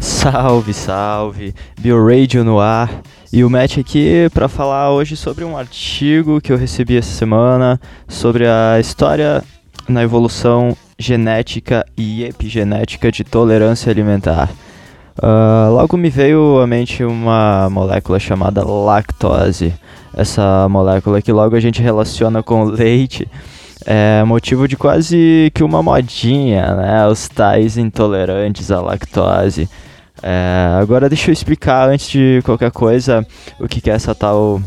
Salve, salve! BioRadio no ar. E o Matt aqui para falar hoje sobre um artigo que eu recebi essa semana sobre a história na evolução genética e epigenética de tolerância alimentar. Uh, logo me veio à mente uma molécula chamada lactose. Essa molécula que logo a gente relaciona com leite é motivo de quase que uma modinha, né? Os tais intolerantes à lactose. É, agora deixa eu explicar antes de qualquer coisa o que, é essa tal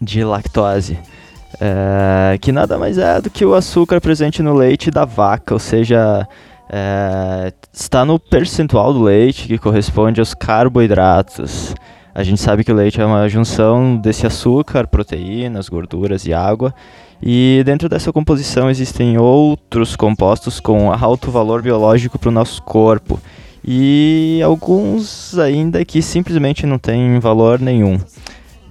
de lactose. É, que nada mais é do que o açúcar presente no leite da vaca, ou seja, é, está no percentual do leite que corresponde aos carboidratos. A gente sabe que o leite é uma junção desse açúcar, proteínas, gorduras e água. E dentro dessa composição existem outros compostos com alto valor biológico para o nosso corpo. E alguns ainda que simplesmente não têm valor nenhum.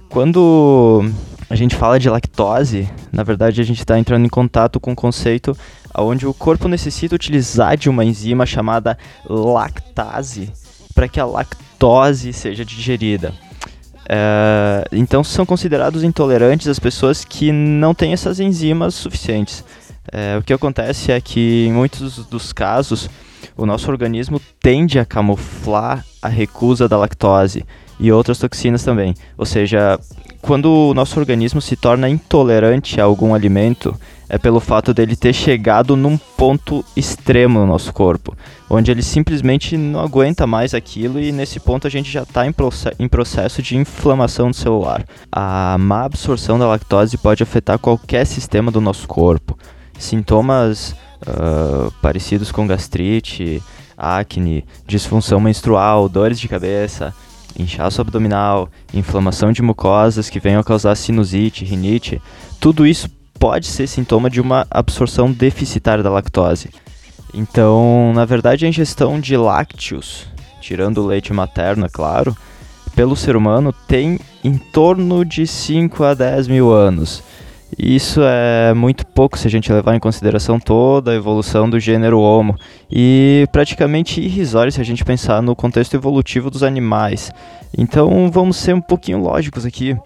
Quando a gente fala de lactose, na verdade a gente está entrando em contato com o conceito onde o corpo necessita utilizar de uma enzima chamada lactase para que a lactose seja digerida. É, então são considerados intolerantes as pessoas que não têm essas enzimas suficientes. É, o que acontece é que em muitos dos casos o nosso organismo tende a camuflar a recusa da lactose e outras toxinas também. Ou seja, quando o nosso organismo se torna intolerante a algum alimento, é pelo fato dele ter chegado num ponto extremo no nosso corpo, onde ele simplesmente não aguenta mais aquilo e nesse ponto a gente já está em, em, processo de inflamação do celular. A má absorção da lactose pode afetar qualquer sistema do nosso corpo. Sintomas uh, parecidos com gastrite, acne, disfunção menstrual, dores de cabeça, inchaço abdominal, inflamação de mucosas que venham a causar sinusite, rinite, tudo isso pode ser sintoma de uma absorção deficitária da lactose. Então, na verdade, a ingestão de lácteos, tirando o leite materno, é claro, pelo ser humano tem em torno de 5 a 10 mil anos. Isso é muito pouco se a gente levar em consideração toda a evolução do gênero Homo e praticamente irrisório se a gente pensar no contexto evolutivo dos animais. Então vamos ser um pouquinho lógicos aqui.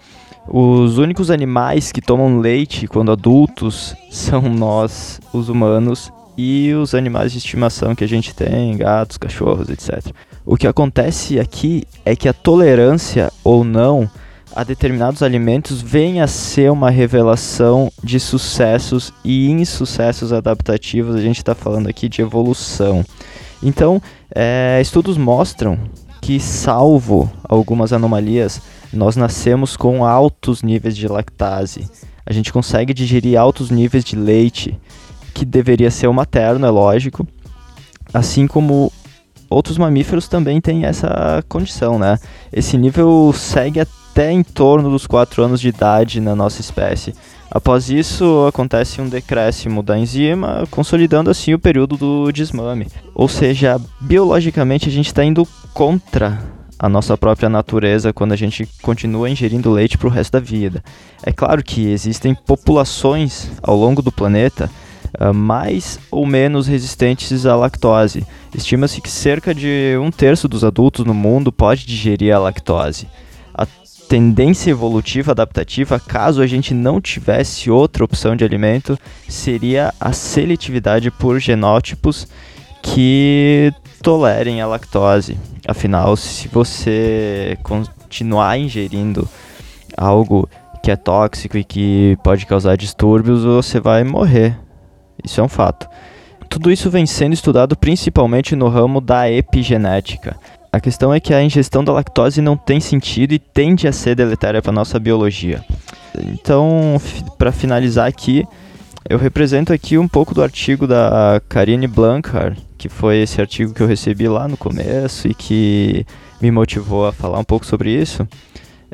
Os únicos animais que tomam leite quando adultos são nós, os humanos, e os animais de estimação que a gente tem, gatos, cachorros, etc. O que acontece aqui é que a tolerância ou não a determinados alimentos vem a ser uma revelação de sucessos e insucessos adaptativos. A gente está falando aqui de evolução. Então, é, estudos mostram que, salvo algumas anomalias, nós nascemos com altos níveis de lactase. A gente consegue digerir altos níveis de leite, que deveria ser o materno, é lógico. Assim como outros mamíferos também têm essa condição, né? Esse nível segue até até em torno dos 4 anos de idade na nossa espécie. Após isso, acontece um decréscimo da enzima, consolidando assim o período do desmame. Ou seja, biologicamente a gente está indo contra a nossa própria natureza quando a gente continua ingerindo leite para o resto da vida. É claro que existem populações ao longo do planeta uh, mais ou menos resistentes à lactose. Estima-se que cerca de um terço dos adultos no mundo pode digerir a lactose tendência evolutiva adaptativa, caso a gente não tivesse outra opção de alimento, seria a seletividade por genótipos que tolerem a lactose. Afinal, se você continuar ingerindo algo que é tóxico e que pode causar distúrbios, você vai morrer. Isso é um fato. Tudo isso vem sendo estudado principalmente no ramo da epigenética. A questão é que a ingestão da lactose não tem sentido e tende a ser deletéria para nossa biologia. Então, para finalizar aqui, eu represento aqui um pouco do artigo da Karine Blanchard, que foi esse artigo que eu recebi lá no começo e que me motivou a falar um pouco sobre isso.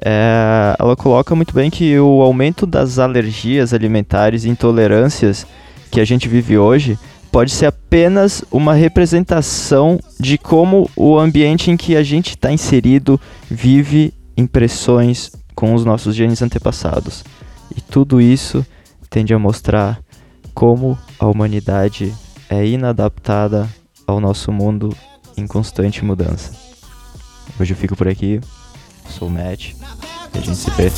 É, ela coloca muito bem que o aumento das alergias alimentares e intolerâncias que a gente vive hoje pode ser apenas uma representação de como o ambiente em que a gente está inserido vive impressões com os nossos genes antepassados. E tudo isso tende a mostrar como a humanidade é inadaptada ao nosso mundo em constante mudança. Hoje eu fico por aqui, sou o Matt, e a gente se vê.